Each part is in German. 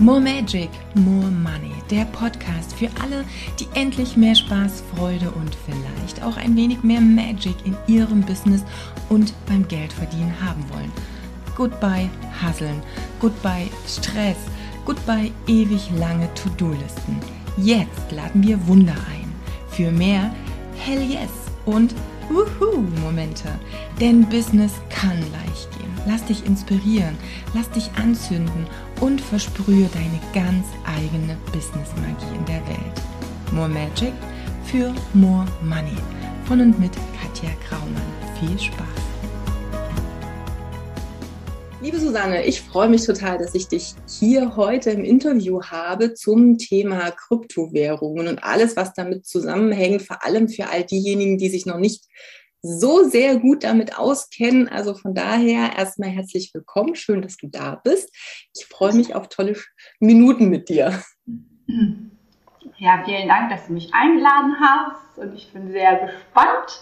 More Magic, More Money, der Podcast für alle, die endlich mehr Spaß, Freude und vielleicht auch ein wenig mehr Magic in ihrem Business und beim Geldverdienen haben wollen. Goodbye Hasseln, goodbye Stress, goodbye ewig lange To-Do-Listen. Jetzt laden wir Wunder ein. Für mehr Hell Yes und Wuhu-Momente. Denn Business kann leicht gehen. Lass dich inspirieren, lass dich anzünden und versprühe deine ganz eigene Business-Magie in der Welt. More Magic für More Money. Von und mit Katja Graumann. Viel Spaß! Liebe Susanne, ich freue mich total, dass ich dich hier heute im Interview habe zum Thema Kryptowährungen und alles, was damit zusammenhängt, vor allem für all diejenigen, die sich noch nicht so sehr gut damit auskennen. Also von daher erstmal herzlich willkommen. Schön, dass du da bist. Ich freue mich auf tolle Minuten mit dir. Ja, vielen Dank, dass du mich eingeladen hast und ich bin sehr gespannt,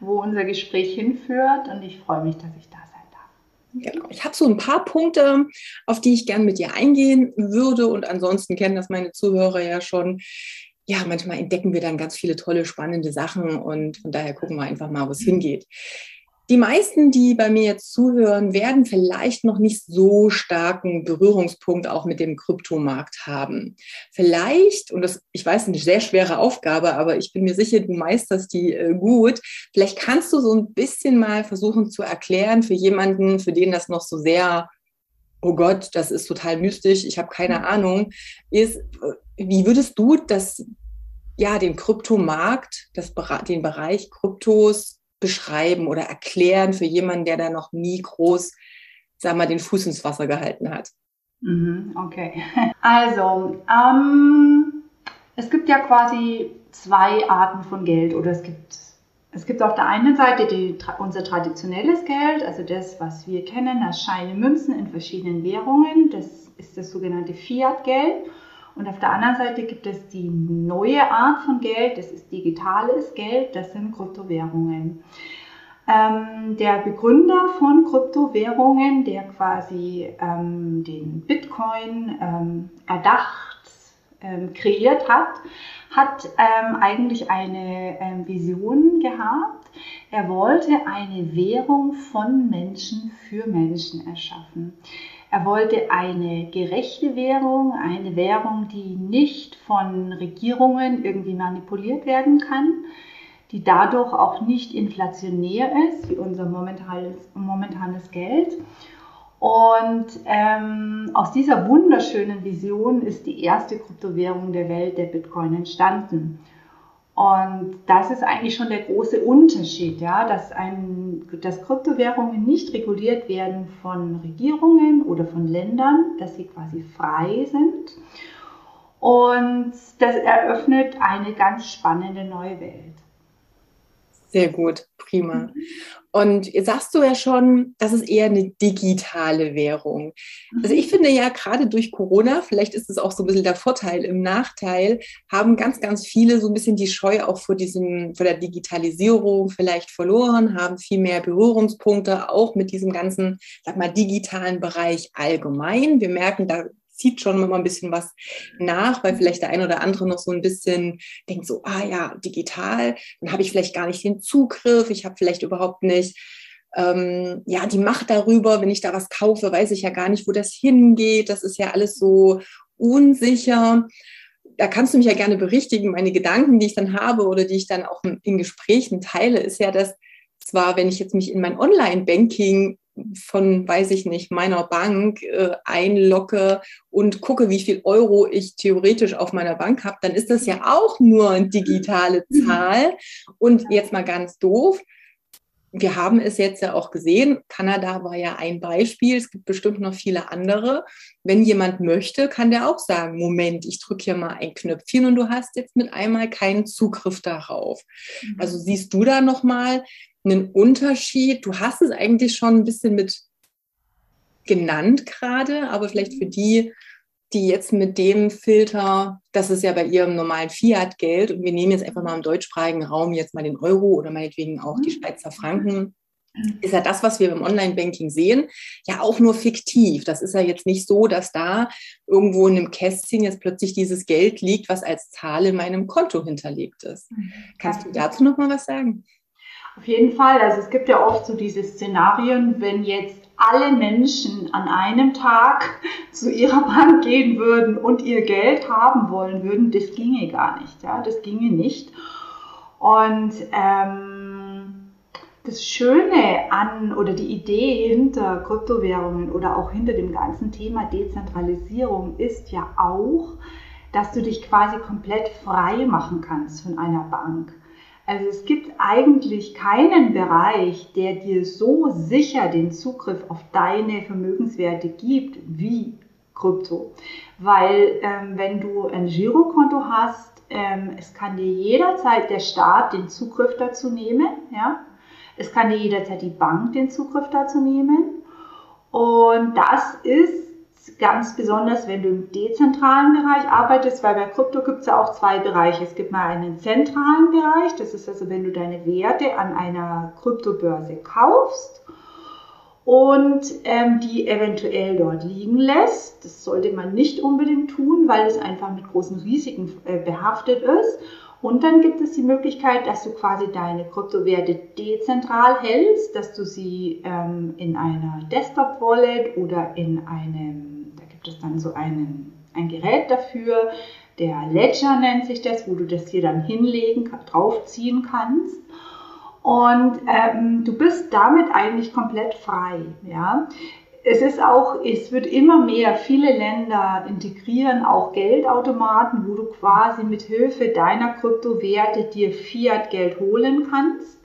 wo unser Gespräch hinführt und ich freue mich, dass ich da sein darf. Genau. Ich habe so ein paar Punkte, auf die ich gerne mit dir eingehen würde und ansonsten kennen das meine Zuhörer ja schon ja, manchmal entdecken wir dann ganz viele tolle, spannende Sachen und von daher gucken wir einfach mal, wo es hingeht. Die meisten, die bei mir jetzt zuhören, werden vielleicht noch nicht so starken Berührungspunkt auch mit dem Kryptomarkt haben. Vielleicht, und das, ich weiß, eine sehr schwere Aufgabe, aber ich bin mir sicher, du meisterst die äh, gut. Vielleicht kannst du so ein bisschen mal versuchen zu erklären für jemanden, für den das noch so sehr oh Gott, das ist total mystisch, ich habe keine Ahnung, ist, äh, wie würdest du das ja, den Kryptomarkt, das, den Bereich Kryptos beschreiben oder erklären für jemanden, der da noch nie groß, sag mal, den Fuß ins Wasser gehalten hat? Mhm, okay. Also, ähm, es gibt ja quasi zwei Arten von Geld oder es gibt es gibt auf der einen Seite die, unser traditionelles Geld, also das, was wir kennen als Scheine, Münzen in verschiedenen Währungen. Das ist das sogenannte Fiat-Geld. Und auf der anderen Seite gibt es die neue Art von Geld, das ist digitales Geld, das sind Kryptowährungen. Ähm, der Begründer von Kryptowährungen, der quasi ähm, den Bitcoin ähm, erdacht, ähm, kreiert hat, hat ähm, eigentlich eine ähm, Vision gehabt. Er wollte eine Währung von Menschen für Menschen erschaffen. Er wollte eine gerechte Währung, eine Währung, die nicht von Regierungen irgendwie manipuliert werden kann, die dadurch auch nicht inflationär ist, wie unser momentanes, momentanes Geld. Und ähm, aus dieser wunderschönen Vision ist die erste Kryptowährung der Welt, der Bitcoin, entstanden. Und das ist eigentlich schon der große Unterschied, ja, dass, ein, dass Kryptowährungen nicht reguliert werden von Regierungen oder von Ländern, dass sie quasi frei sind. Und das eröffnet eine ganz spannende neue Welt. Sehr gut, prima. Mhm. Und jetzt sagst du ja schon, das ist eher eine digitale Währung. Also ich mhm. finde ja gerade durch Corona, vielleicht ist es auch so ein bisschen der Vorteil im Nachteil, haben ganz, ganz viele so ein bisschen die Scheu auch vor diesem, vor der Digitalisierung vielleicht verloren, haben viel mehr Berührungspunkte auch mit diesem ganzen, sag mal, digitalen Bereich allgemein. Wir merken, da zieht schon immer ein bisschen was nach, weil vielleicht der eine oder andere noch so ein bisschen denkt so, ah ja, digital, dann habe ich vielleicht gar nicht den Zugriff, ich habe vielleicht überhaupt nicht ähm, ja, die Macht darüber, wenn ich da was kaufe, weiß ich ja gar nicht, wo das hingeht. Das ist ja alles so unsicher. Da kannst du mich ja gerne berichtigen. Meine Gedanken, die ich dann habe oder die ich dann auch in Gesprächen teile, ist ja, dass zwar, wenn ich jetzt mich in mein Online-Banking von, weiß ich nicht, meiner Bank äh, einlogge und gucke, wie viel Euro ich theoretisch auf meiner Bank habe, dann ist das ja auch nur eine digitale mhm. Zahl. Und jetzt mal ganz doof. Wir haben es jetzt ja auch gesehen. Kanada war ja ein Beispiel. Es gibt bestimmt noch viele andere. Wenn jemand möchte, kann der auch sagen, Moment, ich drücke hier mal ein Knöpfchen und du hast jetzt mit einmal keinen Zugriff darauf. Mhm. Also siehst du da nochmal, einen Unterschied? Du hast es eigentlich schon ein bisschen mit genannt gerade, aber vielleicht für die, die jetzt mit dem Filter, das ist ja bei ihrem normalen Fiat-Geld und wir nehmen jetzt einfach mal im deutschsprachigen Raum jetzt mal den Euro oder meinetwegen auch die mhm. Schweizer Franken. ist ja das, was wir im Online-Banking sehen, ja auch nur fiktiv. Das ist ja jetzt nicht so, dass da irgendwo in einem Kästchen jetzt plötzlich dieses Geld liegt, was als Zahl in meinem Konto hinterlegt ist. Mhm. Kannst du dazu noch mal was sagen? Auf jeden Fall. Also es gibt ja oft so diese Szenarien, wenn jetzt alle Menschen an einem Tag zu ihrer Bank gehen würden und ihr Geld haben wollen würden, das ginge gar nicht. Ja, das ginge nicht. Und ähm, das Schöne an oder die Idee hinter Kryptowährungen oder auch hinter dem ganzen Thema Dezentralisierung ist ja auch, dass du dich quasi komplett frei machen kannst von einer Bank. Also es gibt eigentlich keinen Bereich, der dir so sicher den Zugriff auf deine Vermögenswerte gibt wie Krypto. Weil ähm, wenn du ein Girokonto hast, ähm, es kann dir jederzeit der Staat den Zugriff dazu nehmen. Ja? Es kann dir jederzeit die Bank den Zugriff dazu nehmen. Und das ist ganz besonders, wenn du im dezentralen Bereich arbeitest, weil bei Krypto gibt es ja auch zwei Bereiche. Es gibt mal einen zentralen Bereich, das ist also, wenn du deine Werte an einer Kryptobörse kaufst und ähm, die eventuell dort liegen lässt. Das sollte man nicht unbedingt tun, weil es einfach mit großen Risiken äh, behaftet ist. Und dann gibt es die Möglichkeit, dass du quasi deine Kryptowerte dezentral hältst, dass du sie ähm, in einer Desktop-Wallet oder in einem, gibt es dann so einen, ein Gerät dafür, der Ledger nennt sich das, wo du das hier dann hinlegen, draufziehen kannst. Und ähm, du bist damit eigentlich komplett frei. Ja? es ist auch, es wird immer mehr, viele Länder integrieren auch Geldautomaten, wo du quasi mit Hilfe deiner Kryptowerte dir Fiat-Geld holen kannst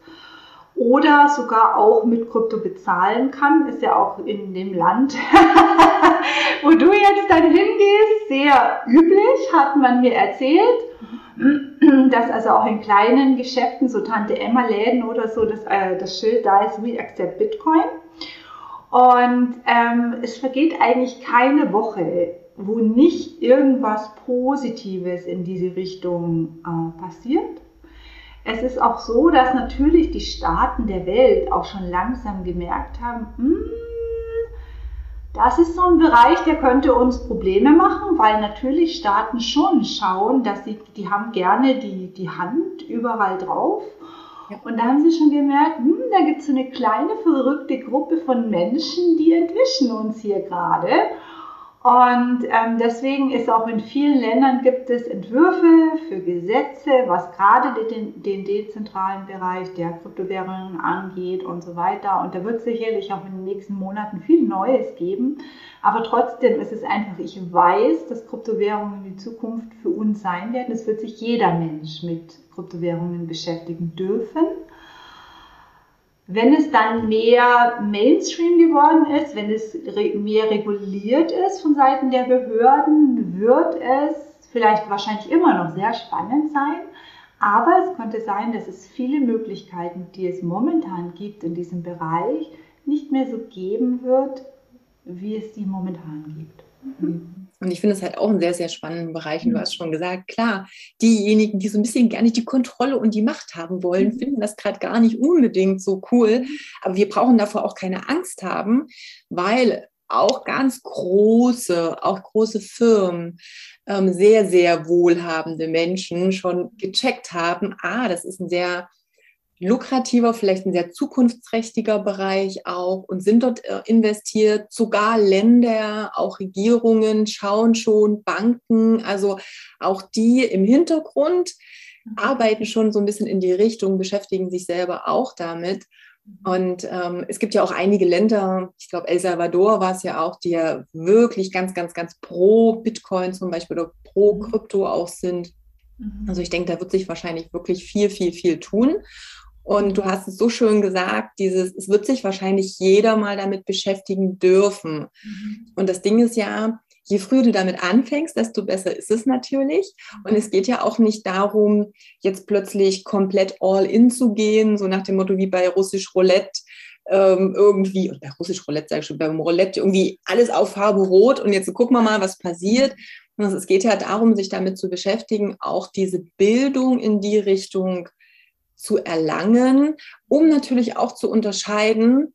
oder sogar auch mit Krypto bezahlen kann. Ist ja auch in dem Land, wo du jetzt dann hingehst, sehr üblich, hat man mir erzählt. Dass also auch in kleinen Geschäften, so Tante Emma Läden oder so, das, äh, das Schild da ist, we accept Bitcoin. Und ähm, es vergeht eigentlich keine Woche, wo nicht irgendwas Positives in diese Richtung äh, passiert. Es ist auch so, dass natürlich die Staaten der Welt auch schon langsam gemerkt haben, hm, das ist so ein Bereich, der könnte uns Probleme machen, weil natürlich Staaten schon schauen, dass sie, die haben gerne die, die Hand überall drauf und da haben sie schon gemerkt, hm, da gibt es so eine kleine verrückte Gruppe von Menschen, die entwischen uns hier gerade. Und ähm, deswegen ist auch in vielen Ländern gibt es Entwürfe für Gesetze, was gerade den, den dezentralen Bereich der Kryptowährungen angeht und so weiter. Und da wird sicherlich auch in den nächsten Monaten viel Neues geben. Aber trotzdem ist es einfach, ich weiß, dass Kryptowährungen in die Zukunft für uns sein werden. Es wird sich jeder Mensch mit Kryptowährungen beschäftigen dürfen. Wenn es dann mehr Mainstream geworden ist, wenn es mehr reguliert ist von Seiten der Behörden, wird es vielleicht wahrscheinlich immer noch sehr spannend sein. Aber es könnte sein, dass es viele Möglichkeiten, die es momentan gibt in diesem Bereich, nicht mehr so geben wird, wie es die momentan gibt. Mhm. Und ich finde es halt auch einen sehr, sehr spannenden Bereich. Und du mhm. hast schon gesagt, klar, diejenigen, die so ein bisschen gar nicht die Kontrolle und die Macht haben wollen, mhm. finden das gerade gar nicht unbedingt so cool. Aber wir brauchen davor auch keine Angst haben, weil auch ganz große, auch große Firmen, ähm, sehr, sehr wohlhabende Menschen schon gecheckt haben, ah, das ist ein sehr lukrativer, vielleicht ein sehr zukunftsträchtiger Bereich auch und sind dort äh, investiert. Sogar Länder, auch Regierungen schauen schon, Banken, also auch die im Hintergrund mhm. arbeiten schon so ein bisschen in die Richtung, beschäftigen sich selber auch damit. Mhm. Und ähm, es gibt ja auch einige Länder, ich glaube El Salvador war es ja auch, die ja wirklich ganz, ganz, ganz pro Bitcoin zum Beispiel oder pro mhm. Krypto auch sind. Also ich denke, da wird sich wahrscheinlich wirklich viel, viel, viel tun. Und du hast es so schön gesagt, dieses, es wird sich wahrscheinlich jeder mal damit beschäftigen dürfen. Mhm. Und das Ding ist ja, je früher du damit anfängst, desto besser ist es natürlich. Und es geht ja auch nicht darum, jetzt plötzlich komplett all in zu gehen, so nach dem Motto wie bei Russisch Roulette ähm, irgendwie, bei Russisch Roulette sage ich schon, beim Roulette irgendwie alles auf Farbe rot und jetzt gucken wir mal, was passiert. Und es geht ja darum, sich damit zu beschäftigen, auch diese Bildung in die Richtung zu erlangen, um natürlich auch zu unterscheiden,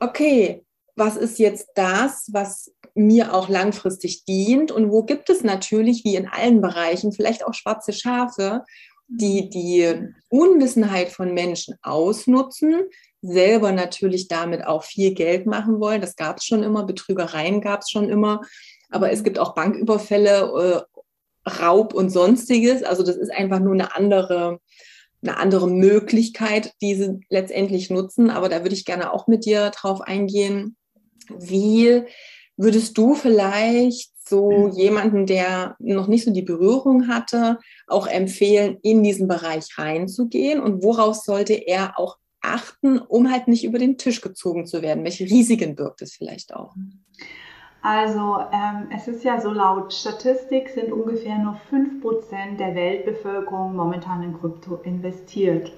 okay, was ist jetzt das, was mir auch langfristig dient und wo gibt es natürlich, wie in allen Bereichen, vielleicht auch schwarze Schafe, die die Unwissenheit von Menschen ausnutzen, selber natürlich damit auch viel Geld machen wollen. Das gab es schon immer, Betrügereien gab es schon immer, aber es gibt auch Banküberfälle, äh, Raub und sonstiges. Also das ist einfach nur eine andere, eine andere Möglichkeit, die sie letztendlich nutzen. Aber da würde ich gerne auch mit dir drauf eingehen. Wie würdest du vielleicht so jemanden, der noch nicht so die Berührung hatte, auch empfehlen, in diesen Bereich reinzugehen? Und worauf sollte er auch achten, um halt nicht über den Tisch gezogen zu werden? Welche Risiken birgt es vielleicht auch? Also ähm, es ist ja so laut Statistik sind ungefähr nur 5% der Weltbevölkerung momentan in Krypto investiert.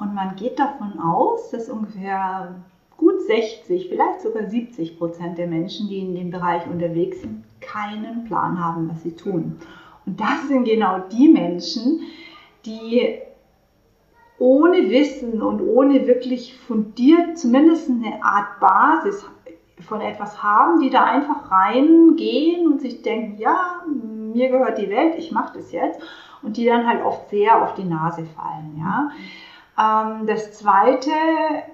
Und man geht davon aus, dass ungefähr gut 60, vielleicht sogar 70 Prozent der Menschen, die in dem Bereich unterwegs sind, keinen Plan haben, was sie tun. Und das sind genau die Menschen, die ohne Wissen und ohne wirklich fundiert zumindest eine Art Basis von etwas haben, die da einfach reingehen und sich denken, ja, mir gehört die Welt, ich mache das jetzt und die dann halt oft sehr auf die Nase fallen, ja. Ähm, das zweite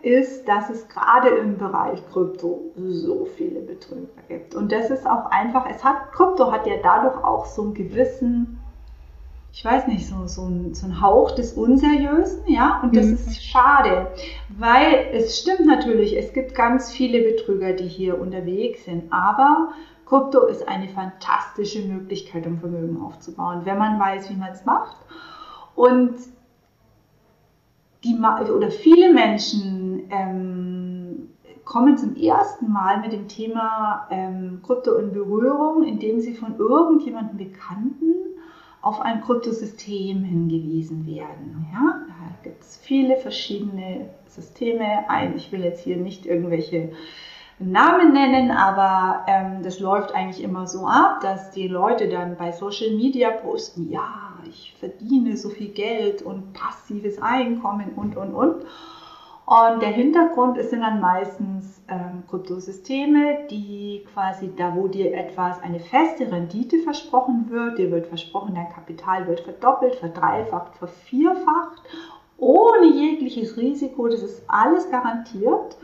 ist, dass es gerade im Bereich Krypto so viele Betrüger gibt. Und das ist auch einfach, es hat, Krypto hat ja dadurch auch so einen gewissen, ich weiß nicht, so, so, ein, so ein Hauch des Unseriösen, ja, und das mhm. ist schade, weil es stimmt natürlich, es gibt ganz viele Betrüger, die hier unterwegs sind, aber Krypto ist eine fantastische Möglichkeit, um Vermögen aufzubauen, wenn man weiß, wie man es macht. Und die, oder viele Menschen ähm, kommen zum ersten Mal mit dem Thema ähm, Krypto in Berührung, indem sie von irgendjemandem Bekannten auf ein Kryptosystem hingewiesen werden. Ja? Da gibt es viele verschiedene Systeme. Ich will jetzt hier nicht irgendwelche Namen nennen, aber ähm, das läuft eigentlich immer so ab, dass die Leute dann bei Social Media posten, ja, ich verdiene so viel Geld und passives Einkommen und, und, und. Und der Hintergrund sind dann meistens ähm, Kryptosysteme, die quasi da, wo dir etwas, eine feste Rendite versprochen wird, dir wird versprochen, dein Kapital wird verdoppelt, verdreifacht, vervierfacht, ohne jegliches Risiko, das ist alles garantiert.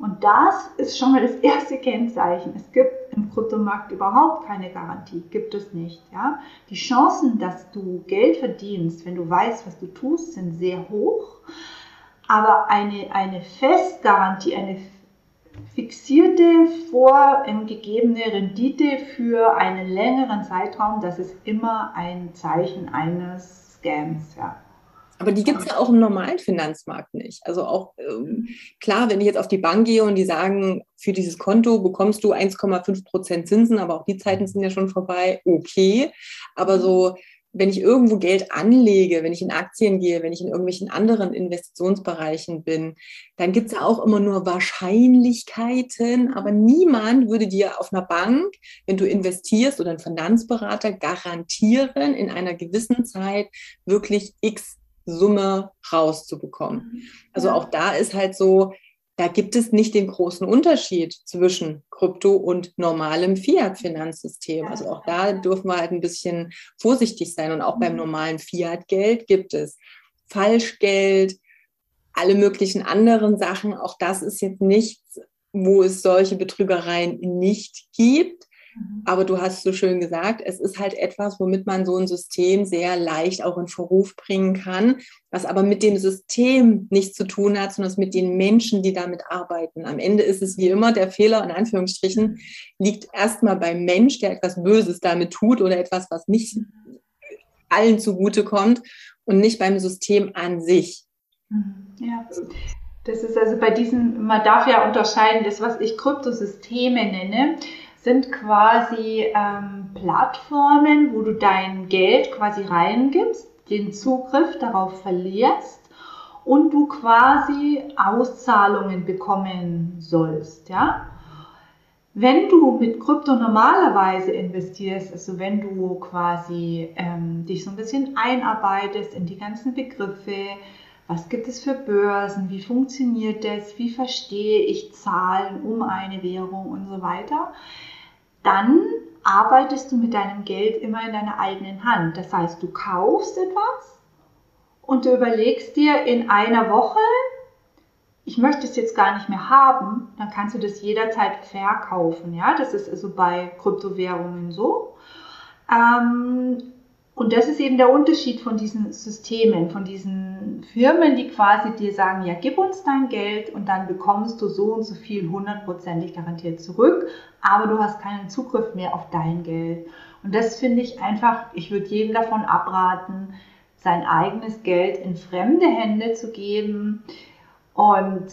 Und das ist schon mal das erste Kennzeichen. Es gibt im Kryptomarkt überhaupt keine Garantie, gibt es nicht. Ja? Die Chancen, dass du Geld verdienst, wenn du weißt, was du tust, sind sehr hoch. Aber eine, eine Festgarantie, eine fixierte, vorgegebene Rendite für einen längeren Zeitraum, das ist immer ein Zeichen eines Scams. Ja. Aber die gibt es ja auch im normalen Finanzmarkt nicht. Also auch ähm, klar, wenn ich jetzt auf die Bank gehe und die sagen, für dieses Konto bekommst du 1,5 Prozent Zinsen, aber auch die Zeiten sind ja schon vorbei, okay. Aber so, wenn ich irgendwo Geld anlege, wenn ich in Aktien gehe, wenn ich in irgendwelchen anderen Investitionsbereichen bin, dann gibt es ja auch immer nur Wahrscheinlichkeiten, aber niemand würde dir auf einer Bank, wenn du investierst oder ein Finanzberater garantieren, in einer gewissen Zeit wirklich X Summe rauszubekommen. Mhm. Also auch da ist halt so, da gibt es nicht den großen Unterschied zwischen Krypto und normalem Fiat-Finanzsystem. Also auch da dürfen wir halt ein bisschen vorsichtig sein. Und auch beim mhm. normalen Fiat-Geld gibt es Falschgeld, alle möglichen anderen Sachen. Auch das ist jetzt nichts, wo es solche Betrügereien nicht gibt. Mhm. Aber du hast so schön gesagt, es ist halt etwas, womit man so ein System sehr leicht auch in Verruf bringen kann, was aber mit dem System nichts zu tun hat, sondern mit den Menschen, die damit arbeiten. Am Ende ist es wie immer, der Fehler in Anführungsstrichen liegt erstmal beim Mensch, der etwas Böses damit tut oder etwas, was nicht allen zugute kommt und nicht beim System an sich. Mhm. Ja. Das ist also bei diesen, man darf ja unterscheiden, das, was ich Kryptosysteme nenne, sind quasi ähm, Plattformen, wo du dein Geld quasi reingibst, den Zugriff darauf verlierst und du quasi Auszahlungen bekommen sollst, ja. Wenn du mit Krypto normalerweise investierst, also wenn du quasi ähm, dich so ein bisschen einarbeitest in die ganzen Begriffe, was gibt es für Börsen, wie funktioniert das, wie verstehe ich Zahlen um eine Währung und so weiter, dann arbeitest du mit deinem Geld immer in deiner eigenen Hand. Das heißt, du kaufst etwas und du überlegst dir in einer Woche, ich möchte es jetzt gar nicht mehr haben, dann kannst du das jederzeit verkaufen. Ja, das ist also bei Kryptowährungen so. Ähm, und das ist eben der Unterschied von diesen Systemen, von diesen Firmen, die quasi dir sagen, ja, gib uns dein Geld und dann bekommst du so und so viel hundertprozentig garantiert zurück, aber du hast keinen Zugriff mehr auf dein Geld. Und das finde ich einfach, ich würde jedem davon abraten, sein eigenes Geld in fremde Hände zu geben und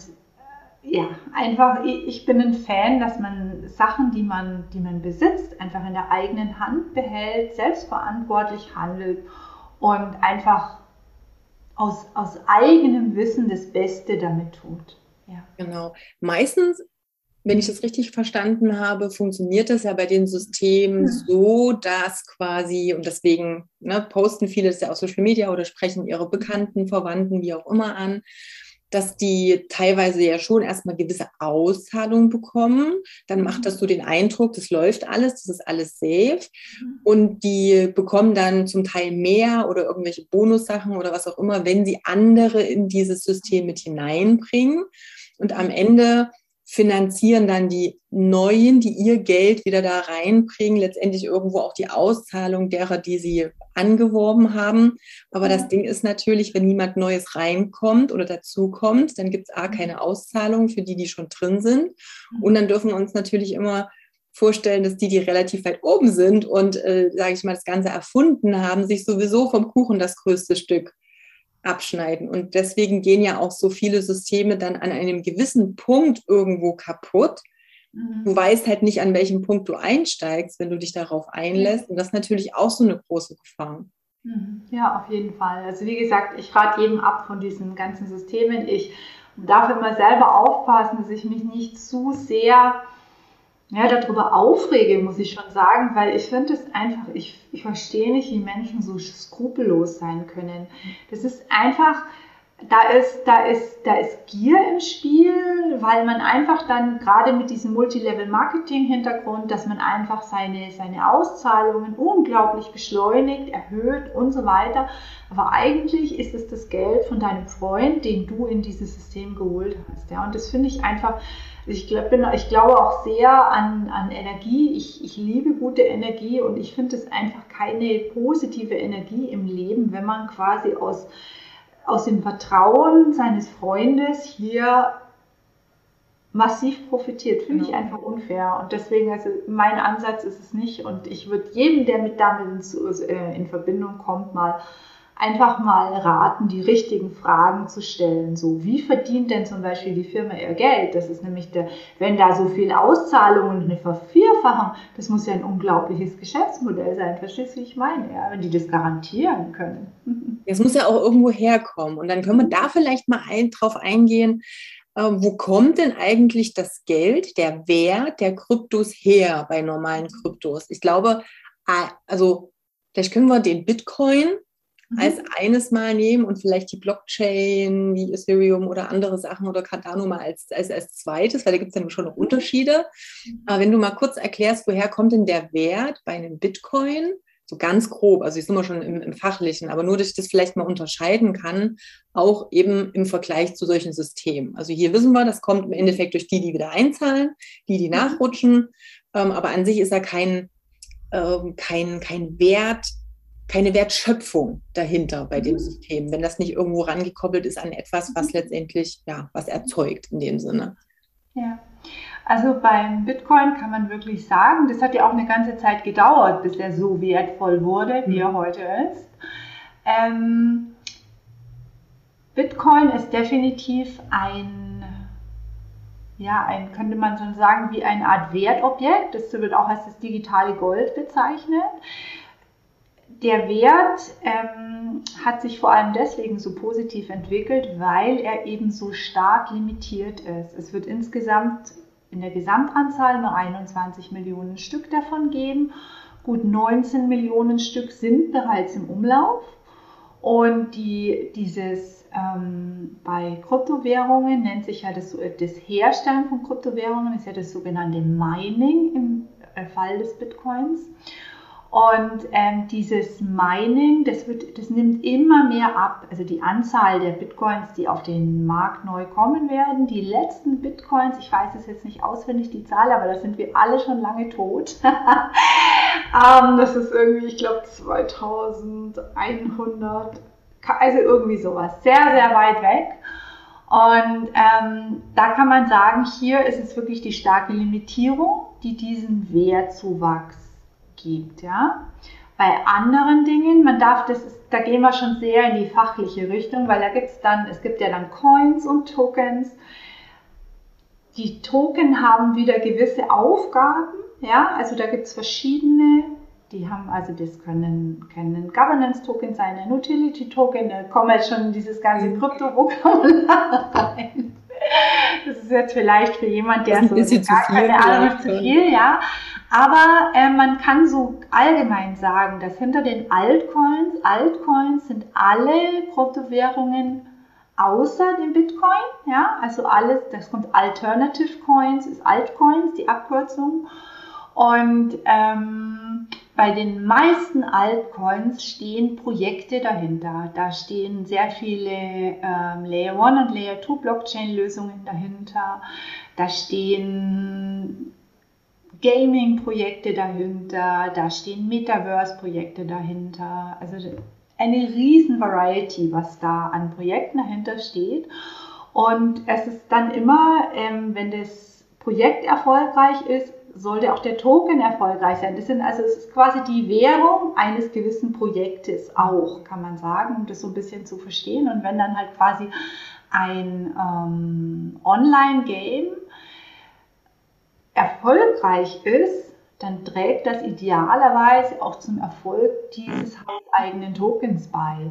ja, einfach, ich bin ein Fan, dass man Sachen, die man, die man besitzt, einfach in der eigenen Hand behält, selbstverantwortlich handelt und einfach aus, aus eigenem Wissen das Beste damit tut. Ja. Genau. Meistens, wenn ich das richtig verstanden habe, funktioniert das ja bei den Systemen ja. so, dass quasi, und deswegen ne, posten viele das ja auf Social Media oder sprechen ihre Bekannten, Verwandten, wie auch immer an dass die teilweise ja schon erstmal gewisse Auszahlungen bekommen. Dann macht mhm. das so den Eindruck, das läuft alles, das ist alles safe. Mhm. Und die bekommen dann zum Teil mehr oder irgendwelche Bonussachen oder was auch immer, wenn sie andere in dieses System mit hineinbringen. Und am Ende finanzieren dann die Neuen, die ihr Geld wieder da reinbringen, letztendlich irgendwo auch die Auszahlung derer, die sie angeworben haben. Aber das mhm. Ding ist natürlich, wenn niemand Neues reinkommt oder dazukommt, dann gibt es A, keine Auszahlung für die, die schon drin sind. Mhm. Und dann dürfen wir uns natürlich immer vorstellen, dass die, die relativ weit oben sind und, äh, sage ich mal, das Ganze erfunden haben, sich sowieso vom Kuchen das größte Stück abschneiden. Und deswegen gehen ja auch so viele Systeme dann an einem gewissen Punkt irgendwo kaputt. Mhm. Du weißt halt nicht, an welchem Punkt du einsteigst, wenn du dich darauf einlässt. Und das ist natürlich auch so eine große Gefahr. Mhm. Ja, auf jeden Fall. Also wie gesagt, ich rate jedem ab von diesen ganzen Systemen. Ich darf immer selber aufpassen, dass ich mich nicht zu sehr ja, darüber aufrege, muss ich schon sagen, weil ich finde es einfach, ich, ich verstehe nicht, wie Menschen so skrupellos sein können. Das ist einfach, da ist, da ist, da ist Gier im Spiel, weil man einfach dann gerade mit diesem Multilevel-Marketing-Hintergrund, dass man einfach seine, seine Auszahlungen unglaublich beschleunigt, erhöht und so weiter. Aber eigentlich ist es das Geld von deinem Freund, den du in dieses System geholt hast. Ja, und das finde ich einfach, ich, glaub, ich glaube auch sehr an, an Energie. Ich, ich liebe gute Energie und ich finde es einfach keine positive Energie im Leben, wenn man quasi aus, aus dem Vertrauen seines Freundes hier massiv profitiert. Finde ich genau. einfach unfair. Und deswegen, also mein Ansatz ist es nicht. Und ich würde jedem, der mit damit in, äh, in Verbindung kommt, mal einfach mal raten, die richtigen Fragen zu stellen. So, wie verdient denn zum Beispiel die Firma ihr Geld? Das ist nämlich der, wenn da so viel Auszahlungen und eine Vervierfachung, das muss ja ein unglaubliches Geschäftsmodell sein. Verstehst du, wie ich meine? Ja, wenn die das garantieren können. Es muss ja auch irgendwo herkommen. Und dann können wir da vielleicht mal ein, drauf eingehen. Äh, wo kommt denn eigentlich das Geld, der Wert der Kryptos her bei normalen Kryptos? Ich glaube, also vielleicht können wir den Bitcoin Mhm. als eines mal nehmen und vielleicht die Blockchain wie Ethereum oder andere Sachen oder Cardano mal als, als, als zweites, weil da gibt es ja schon noch Unterschiede. Mhm. Aber wenn du mal kurz erklärst, woher kommt denn der Wert bei einem Bitcoin? So ganz grob, also ich sind wir schon im, im Fachlichen, aber nur, dass ich das vielleicht mal unterscheiden kann, auch eben im Vergleich zu solchen Systemen. Also hier wissen wir, das kommt im Endeffekt durch die, die wieder einzahlen, die, die mhm. nachrutschen. Ähm, aber an sich ist da kein, ähm, kein, kein Wert keine Wertschöpfung dahinter bei dem mhm. System, wenn das nicht irgendwo rangekoppelt ist an etwas, was mhm. letztendlich ja was erzeugt in dem Sinne. Ja. Also beim Bitcoin kann man wirklich sagen, das hat ja auch eine ganze Zeit gedauert, bis er so wertvoll wurde, wie er mhm. heute ist. Ähm, Bitcoin ist definitiv ein, ja, ein, könnte man schon sagen, wie eine Art Wertobjekt. Das wird auch als das digitale Gold bezeichnet der Wert ähm, hat sich vor allem deswegen so positiv entwickelt, weil er eben so stark limitiert ist. Es wird insgesamt in der Gesamtanzahl nur 21 Millionen Stück davon geben. Gut 19 Millionen Stück sind bereits im Umlauf. Und die, dieses ähm, bei Kryptowährungen nennt sich ja das, das Herstellen von Kryptowährungen, ist ja das sogenannte Mining im äh, Fall des Bitcoins. Und ähm, dieses Mining, das, wird, das nimmt immer mehr ab. Also die Anzahl der Bitcoins, die auf den Markt neu kommen werden. Die letzten Bitcoins, ich weiß es jetzt nicht auswendig, die Zahl, aber da sind wir alle schon lange tot. ähm, das ist irgendwie, ich glaube, 2100, also irgendwie sowas. Sehr, sehr weit weg. Und ähm, da kann man sagen, hier ist es wirklich die starke Limitierung, die diesen Wertzuwachs gibt. Ja? Bei anderen Dingen, man darf das, da gehen wir schon sehr in die fachliche Richtung, weil da gibt es dann, es gibt ja dann Coins und Tokens. Die Token haben wieder gewisse Aufgaben, ja, also da gibt es verschiedene, die haben, also das können, können Governance-Token sein, ein Utility-Token, da kommen jetzt schon dieses ganze mhm. Krypto-Vokabular rein. Das ist jetzt vielleicht für jemand, der so gar keine Ahnung zu viel, ja. Aber äh, man kann so allgemein sagen, dass hinter den Altcoins, Altcoins sind alle Kryptowährungen außer dem Bitcoin, ja, also alles, das kommt Alternative Coins, ist Altcoins, die Abkürzung. Und ähm, bei den meisten Altcoins stehen Projekte dahinter. Da stehen sehr viele ähm, Layer 1 und Layer 2 Blockchain-Lösungen dahinter. Da stehen Gaming-Projekte dahinter, da stehen Metaverse-Projekte dahinter. Also eine riesen Variety, was da an Projekten dahinter steht. Und es ist dann immer, ähm, wenn das Projekt erfolgreich ist, sollte auch der Token erfolgreich sein. Das sind also es ist quasi die Währung eines gewissen Projektes auch, kann man sagen, um das so ein bisschen zu verstehen. Und wenn dann halt quasi ein ähm, Online-Game erfolgreich ist, dann trägt das idealerweise auch zum Erfolg dieses eigenen Tokens bei.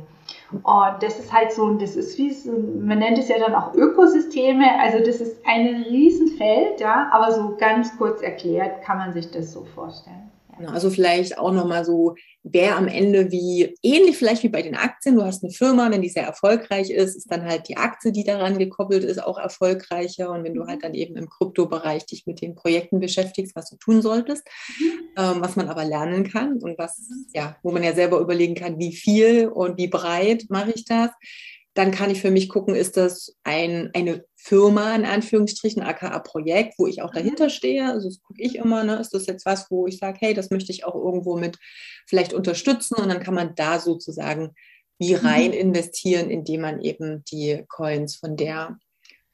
Und das ist halt so, das ist wie, man nennt es ja dann auch Ökosysteme, also das ist ein Riesenfeld, ja, aber so ganz kurz erklärt kann man sich das so vorstellen. Genau, also vielleicht auch nochmal so, wer amEnde wie, ähnlich vielleicht wie bei den Aktien, du hast eine Firma, wenn die sehr erfolgreich ist, ist dann halt die Aktie, die daran gekoppelt ist, auch erfolgreicher. Und wenn du halt dann eben im Kryptobereich dich mit den Projekten beschäftigst, was du tun solltest, mhm. ähm, was man aber lernen kann und was, ja, wo man ja selber überlegen kann, wie viel und wie breit mache ich das, dann kann ich für mich gucken, ist das ein, eine Firma in Anführungsstrichen, aka Projekt, wo ich auch mhm. dahinter stehe. Also das gucke ich immer, ne? ist das jetzt was, wo ich sage, hey, das möchte ich auch irgendwo mit vielleicht unterstützen und dann kann man da sozusagen wie mhm. rein investieren, indem man eben die Coins von der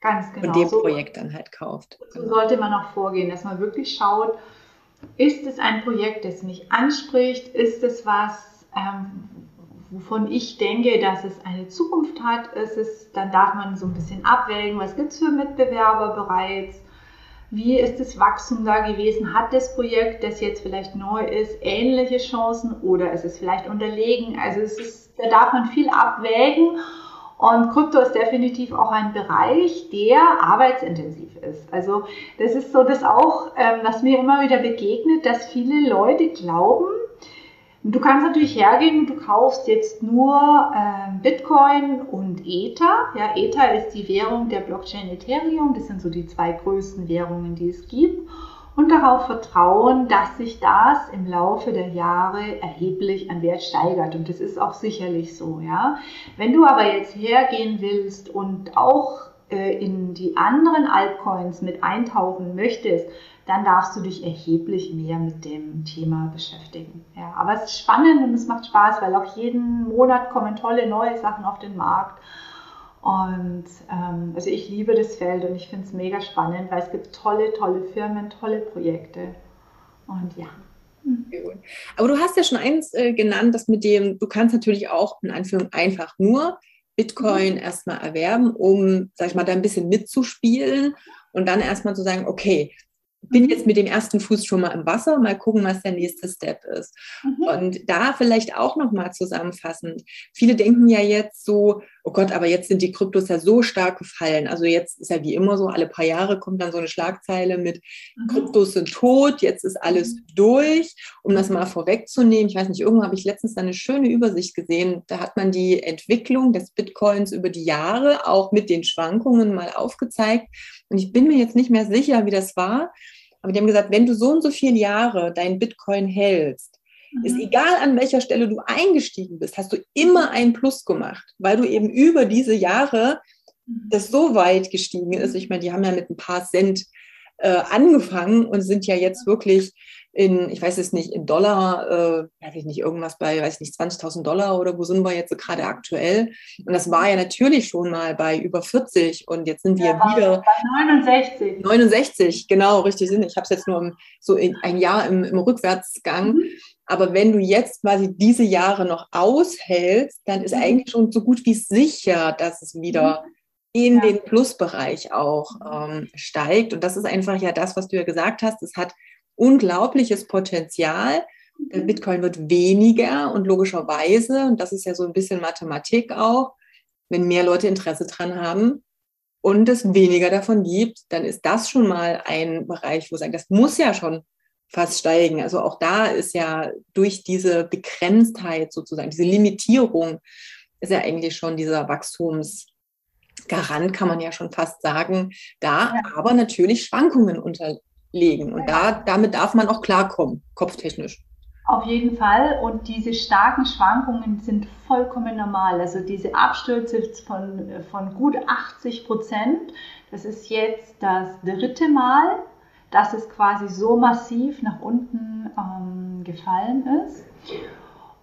Ganz genau. von dem so, Projekt dann halt kauft. So genau. sollte man auch vorgehen, dass man wirklich schaut, ist es ein Projekt, das mich anspricht? Ist es was, ähm, wovon ich denke, dass es eine Zukunft hat, ist es, dann darf man so ein bisschen abwägen, was gibt es für Mitbewerber bereits, wie ist das Wachstum da gewesen, hat das Projekt, das jetzt vielleicht neu ist, ähnliche Chancen oder ist es vielleicht unterlegen, also es ist, da darf man viel abwägen und Krypto ist definitiv auch ein Bereich, der arbeitsintensiv ist. Also das ist so das auch, ähm, was mir immer wieder begegnet, dass viele Leute glauben, Du kannst natürlich hergehen und du kaufst jetzt nur äh, Bitcoin und Ether. Ja, Ether ist die Währung der Blockchain Ethereum. Das sind so die zwei größten Währungen, die es gibt. Und darauf vertrauen, dass sich das im Laufe der Jahre erheblich an Wert steigert. Und das ist auch sicherlich so. Ja. Wenn du aber jetzt hergehen willst und auch äh, in die anderen Altcoins mit eintauchen möchtest, dann darfst du dich erheblich mehr mit dem Thema beschäftigen. Ja, aber es ist spannend und es macht Spaß, weil auch jeden Monat kommen tolle neue Sachen auf den Markt. Und ähm, also ich liebe das Feld und ich finde es mega spannend, weil es gibt tolle, tolle Firmen, tolle Projekte. Und ja. Aber du hast ja schon eins äh, genannt, das mit dem, du kannst natürlich auch in Anführung einfach nur Bitcoin mhm. erstmal erwerben, um, sag ich mal, da ein bisschen mitzuspielen und dann erstmal zu sagen, okay, bin mhm. jetzt mit dem ersten Fuß schon mal im Wasser, mal gucken, was der nächste Step ist. Mhm. Und da vielleicht auch nochmal zusammenfassend. Viele denken ja jetzt so, oh Gott, aber jetzt sind die Kryptos ja so stark gefallen. Also jetzt ist ja wie immer so, alle paar Jahre kommt dann so eine Schlagzeile mit mhm. Kryptos sind tot, jetzt ist alles mhm. durch. Um das mal vorwegzunehmen, ich weiß nicht, irgendwo habe ich letztens eine schöne Übersicht gesehen. Da hat man die Entwicklung des Bitcoins über die Jahre auch mit den Schwankungen mal aufgezeigt. Und ich bin mir jetzt nicht mehr sicher, wie das war. Aber die haben gesagt, wenn du so und so viele Jahre deinen Bitcoin hältst, Mhm. Ist egal, an welcher Stelle du eingestiegen bist, hast du immer einen Plus gemacht, weil du eben über diese Jahre mhm. das so weit gestiegen ist. Ich meine, die haben ja mit ein paar Cent äh, angefangen und sind ja jetzt wirklich in, ich weiß es nicht, in Dollar, äh, weiß ich nicht, irgendwas bei, weiß nicht, 20.000 Dollar oder wo sind wir jetzt gerade aktuell? Und das war ja natürlich schon mal bei über 40 und jetzt sind wir ja, wieder bei 69. 69, genau, richtig sind. Ich habe es jetzt nur im, so in, ein Jahr im, im Rückwärtsgang. Mhm. Aber wenn du jetzt quasi diese Jahre noch aushältst, dann ist mhm. eigentlich schon so gut wie sicher, dass es wieder mhm. in ja. den Plusbereich auch ähm, steigt. Und das ist einfach ja das, was du ja gesagt hast. Es hat unglaubliches Potenzial. Der mhm. Bitcoin wird weniger und logischerweise, und das ist ja so ein bisschen Mathematik auch, wenn mehr Leute Interesse dran haben und es weniger davon gibt, dann ist das schon mal ein Bereich, wo sagen, das muss ja schon fast steigen. Also auch da ist ja durch diese Begrenztheit sozusagen, diese Limitierung, ist ja eigentlich schon dieser Wachstumsgarant, kann man ja schon fast sagen, da aber natürlich Schwankungen unterlegen. Und ja. da, damit darf man auch klarkommen, kopftechnisch. Auf jeden Fall. Und diese starken Schwankungen sind vollkommen normal. Also diese Abstürze von, von gut 80 Prozent, das ist jetzt das dritte Mal dass es quasi so massiv nach unten ähm, gefallen ist.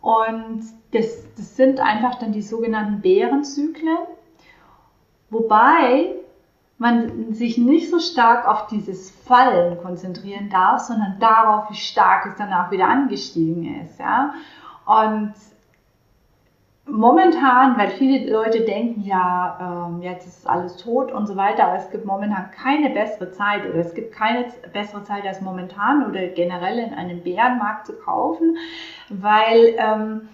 Und das, das sind einfach dann die sogenannten Bärenzyklen, wobei man sich nicht so stark auf dieses Fallen konzentrieren darf, sondern darauf, wie stark es danach wieder angestiegen ist. Ja? Und momentan, weil viele Leute denken, ja, ähm, jetzt ist alles tot und so weiter, aber es gibt momentan keine bessere Zeit oder es gibt keine bessere Zeit als momentan oder generell in einem Bärenmarkt zu kaufen, weil ähm,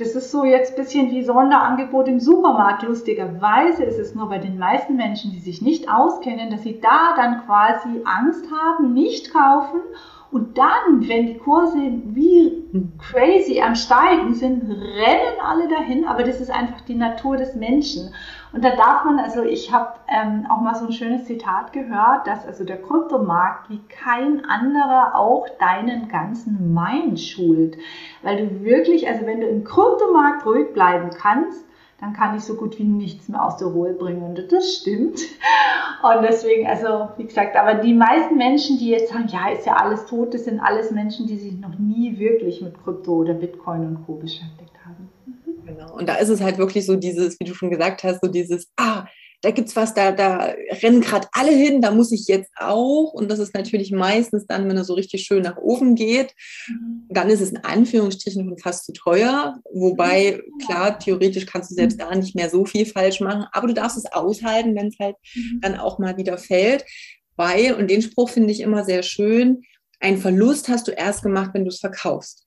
das ist so jetzt ein bisschen wie Sonderangebot im Supermarkt. Lustigerweise ist es nur bei den meisten Menschen, die sich nicht auskennen, dass sie da dann quasi Angst haben, nicht kaufen und dann, wenn die Kurse wie crazy am Steigen sind, rennen alle dahin, aber das ist einfach die Natur des Menschen. Und da darf man, also ich habe ähm, auch mal so ein schönes Zitat gehört, dass also der Kryptomarkt wie kein anderer auch deinen ganzen Mind schult. Weil du wirklich, also wenn du im Kryptomarkt ruhig bleiben kannst, dann kann ich so gut wie nichts mehr aus der Ruhe bringen. Und das stimmt. Und deswegen, also wie gesagt, aber die meisten Menschen, die jetzt sagen, ja, ist ja alles tot, das sind alles Menschen, die sich noch nie wirklich mit Krypto oder Bitcoin und Co. beschäftigt haben. Und da ist es halt wirklich so dieses, wie du schon gesagt hast, so dieses, ah, da gibt es was, da, da rennen gerade alle hin, da muss ich jetzt auch. Und das ist natürlich meistens dann, wenn er so richtig schön nach oben geht, mhm. dann ist es in Anführungsstrichen fast zu teuer. Wobei, klar, theoretisch kannst du selbst mhm. da nicht mehr so viel falsch machen, aber du darfst es aushalten, wenn es halt mhm. dann auch mal wieder fällt. Weil, und den Spruch finde ich immer sehr schön, ein Verlust hast du erst gemacht, wenn du es verkaufst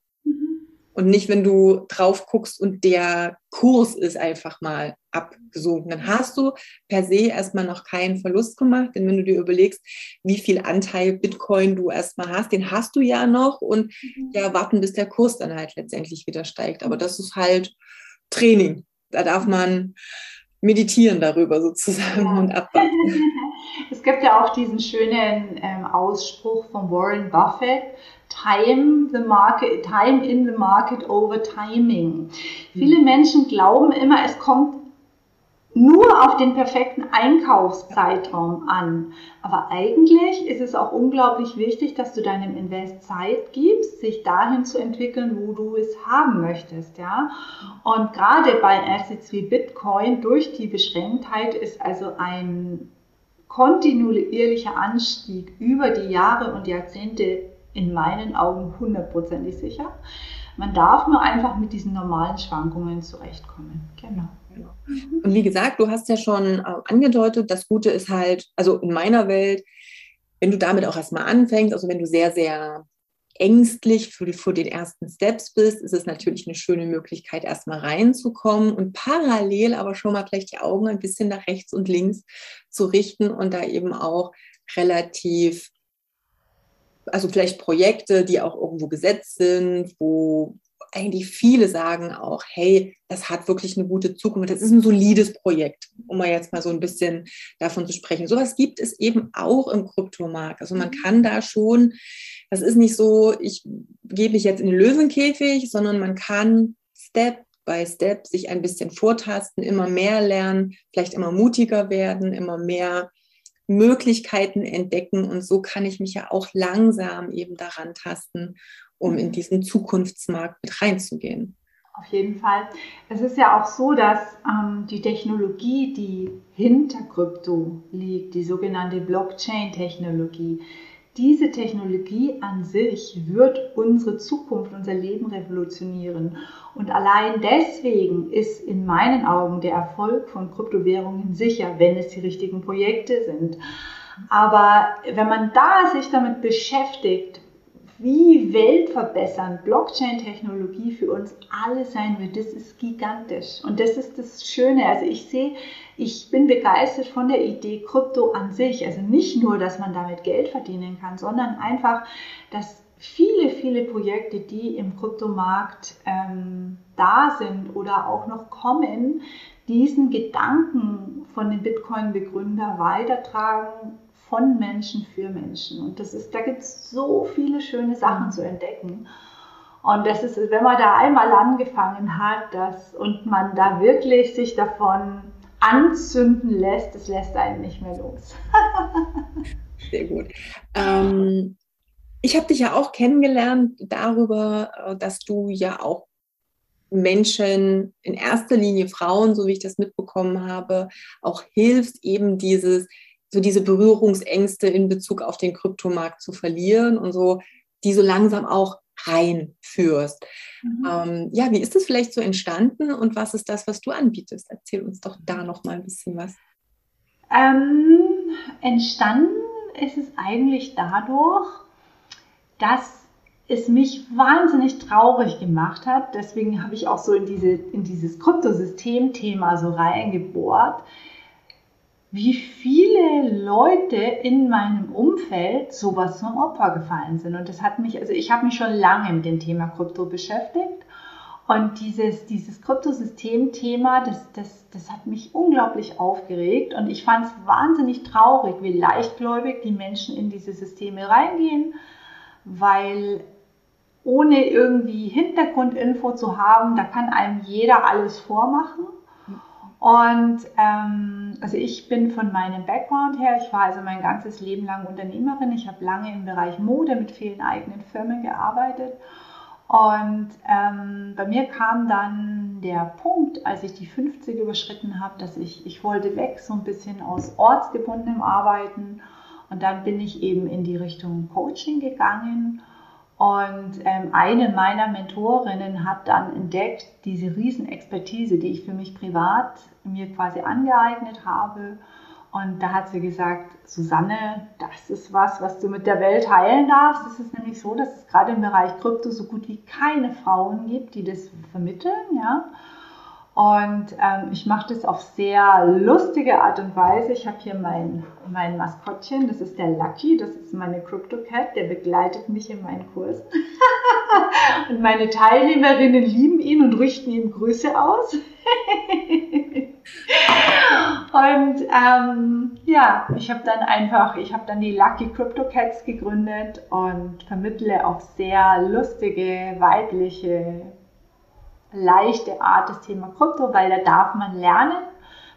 und nicht, wenn du drauf guckst und der Kurs ist einfach mal abgesunken. Dann hast du per se erstmal noch keinen Verlust gemacht, denn wenn du dir überlegst, wie viel Anteil Bitcoin du erstmal hast, den hast du ja noch und mhm. ja, warten, bis der Kurs dann halt letztendlich wieder steigt. Aber das ist halt Training. Da darf man meditieren darüber sozusagen ja. und abwarten. Es gibt ja auch diesen schönen ähm, Ausspruch von Warren Buffett, time the market, time in the market over timing. Viele Menschen glauben immer, es kommt nur auf den perfekten Einkaufszeitraum an. Aber eigentlich ist es auch unglaublich wichtig, dass du deinem Invest Zeit gibst, sich dahin zu entwickeln, wo du es haben möchtest, ja. Und gerade bei Assets wie Bitcoin durch die Beschränktheit ist also ein kontinuierlicher Anstieg über die Jahre und Jahrzehnte in meinen Augen hundertprozentig sicher. Man darf nur einfach mit diesen normalen Schwankungen zurechtkommen. Genau. Und wie gesagt, du hast ja schon äh, angedeutet, das Gute ist halt, also in meiner Welt, wenn du damit auch erstmal anfängst, also wenn du sehr, sehr ängstlich für, für den ersten Steps bist, ist es natürlich eine schöne Möglichkeit, erstmal reinzukommen und parallel aber schon mal vielleicht die Augen ein bisschen nach rechts und links zu richten und da eben auch relativ, also vielleicht Projekte, die auch irgendwo gesetzt sind, wo eigentlich viele sagen auch, hey, das hat wirklich eine gute Zukunft, das ist ein solides Projekt, um mal jetzt mal so ein bisschen davon zu sprechen. Sowas gibt es eben auch im Kryptomarkt. Also man mhm. kann da schon, das ist nicht so, ich gebe mich jetzt in den Löwenkäfig, sondern man kann Step by Step sich ein bisschen vortasten, immer mehr lernen, vielleicht immer mutiger werden, immer mehr Möglichkeiten entdecken und so kann ich mich ja auch langsam eben daran tasten um in diesen Zukunftsmarkt mit reinzugehen. Auf jeden Fall. Es ist ja auch so, dass ähm, die Technologie, die hinter Krypto liegt, die sogenannte Blockchain-Technologie, diese Technologie an sich wird unsere Zukunft, unser Leben revolutionieren. Und allein deswegen ist in meinen Augen der Erfolg von Kryptowährungen sicher, wenn es die richtigen Projekte sind. Aber wenn man da sich damit beschäftigt, wie weltverbessernd Blockchain-Technologie für uns alle sein wird, das ist gigantisch. Und das ist das Schöne. Also ich sehe, ich bin begeistert von der Idee Krypto an sich. Also nicht nur, dass man damit Geld verdienen kann, sondern einfach, dass viele, viele Projekte, die im Kryptomarkt ähm, da sind oder auch noch kommen, diesen Gedanken von dem Bitcoin-Begründer weitertragen von Menschen für Menschen. Und das ist, da gibt es so viele schöne Sachen zu entdecken. Und das ist, wenn man da einmal angefangen hat, das und man da wirklich sich davon anzünden lässt, das lässt einen nicht mehr los. Sehr gut. Ähm, ich habe dich ja auch kennengelernt darüber, äh, dass du ja auch Menschen, in erster Linie Frauen, so wie ich das mitbekommen habe, auch hilfst, eben dieses so diese Berührungsängste in Bezug auf den Kryptomarkt zu verlieren und so die so langsam auch reinführst. Mhm. Ähm, ja, wie ist das vielleicht so entstanden und was ist das, was du anbietest? Erzähl uns doch da noch mal ein bisschen was. Ähm, entstanden ist es eigentlich dadurch, dass es mich wahnsinnig traurig gemacht hat. Deswegen habe ich auch so in, diese, in dieses Kryptosystem-Thema so reingebohrt wie viele Leute in meinem Umfeld sowas zum Opfer gefallen sind. Und das hat mich, also ich habe mich schon lange mit dem Thema Krypto beschäftigt. Und dieses, dieses Kryptosystem-Thema, das, das, das hat mich unglaublich aufgeregt. Und ich fand es wahnsinnig traurig, wie leichtgläubig die Menschen in diese Systeme reingehen, weil ohne irgendwie Hintergrundinfo zu haben, da kann einem jeder alles vormachen. Und ähm, also ich bin von meinem Background her, ich war also mein ganzes Leben lang Unternehmerin. Ich habe lange im Bereich Mode mit vielen eigenen Firmen gearbeitet. Und ähm, bei mir kam dann der Punkt, als ich die 50 überschritten habe, dass ich, ich wollte weg, so ein bisschen aus ortsgebundenem Arbeiten. Und dann bin ich eben in die Richtung Coaching gegangen und ähm, eine meiner Mentorinnen hat dann entdeckt, diese Riesenexpertise, die ich für mich privat mir quasi angeeignet habe. Und da hat sie gesagt, Susanne, das ist was, was du mit der Welt heilen darfst. Es ist nämlich so, dass es gerade im Bereich Krypto so gut wie keine Frauen gibt, die das vermitteln. Ja? Und ähm, ich mache das auf sehr lustige Art und Weise. Ich habe hier mein, mein Maskottchen, das ist der Lucky, das ist meine Crypto Cat, der begleitet mich in meinen Kursen. und meine Teilnehmerinnen lieben ihn und richten ihm Grüße aus. und ähm, ja, ich habe dann einfach, ich habe dann die Lucky Crypto Cats gegründet und vermittle auf sehr lustige, weibliche leichte Art das Thema Krypto, weil da darf man lernen,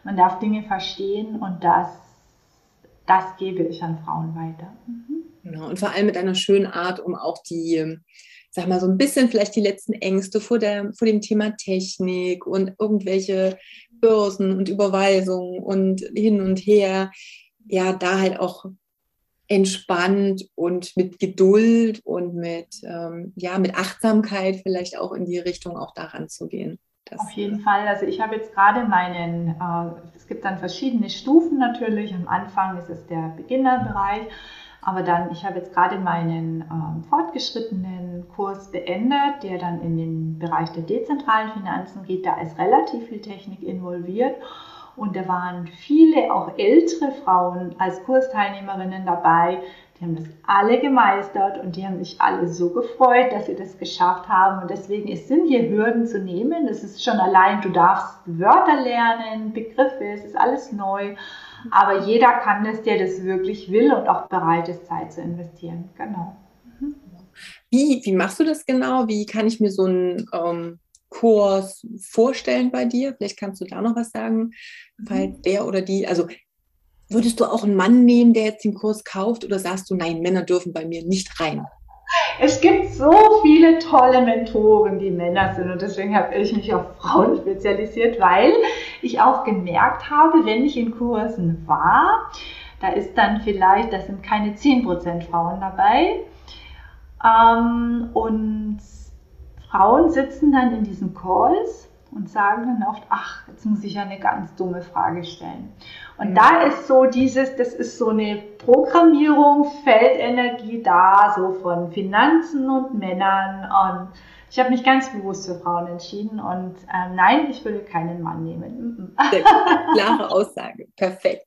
man darf Dinge verstehen und das, das gebe ich an Frauen weiter. Mhm. Genau, und vor allem mit einer schönen Art, um auch die, sag mal, so ein bisschen vielleicht die letzten Ängste vor, der, vor dem Thema Technik und irgendwelche Börsen und Überweisungen und hin und her, ja, da halt auch entspannt und mit Geduld und mit, ähm, ja, mit Achtsamkeit vielleicht auch in die Richtung auch daran zu gehen. Das, Auf jeden Fall. Also ich habe jetzt gerade meinen, äh, es gibt dann verschiedene Stufen natürlich. Am Anfang ist es der Beginnerbereich. Aber dann, ich habe jetzt gerade meinen ähm, fortgeschrittenen Kurs beendet, der dann in den Bereich der dezentralen Finanzen geht. Da ist relativ viel Technik involviert. Und da waren viele, auch ältere Frauen als Kursteilnehmerinnen dabei, die haben das alle gemeistert und die haben sich alle so gefreut, dass sie das geschafft haben. Und deswegen es sind hier Hürden zu nehmen. Das ist schon allein, du darfst Wörter lernen, Begriffe, es ist alles neu. Aber jeder kann das, der das wirklich will und auch bereit ist, Zeit zu investieren. Genau. Wie, wie machst du das genau? Wie kann ich mir so einen ähm, Kurs vorstellen bei dir? Vielleicht kannst du da noch was sagen, weil mhm. der oder die, also Würdest du auch einen Mann nehmen, der jetzt den Kurs kauft, oder sagst du, nein, Männer dürfen bei mir nicht rein? Es gibt so viele tolle Mentoren, die Männer sind und deswegen habe ich mich auf Frauen spezialisiert, weil ich auch gemerkt habe, wenn ich in Kursen war, da ist dann vielleicht, da sind keine 10% Frauen dabei ähm, und Frauen sitzen dann in diesen Calls und sagen dann oft, ach, jetzt muss ich ja eine ganz dumme Frage stellen. Und da ist so dieses, das ist so eine Programmierung, Feldenergie da, so von Finanzen und Männern. Und ich habe mich ganz bewusst für Frauen entschieden und ähm, nein, ich würde keinen Mann nehmen. Sehr gut. Klare Aussage. Perfekt.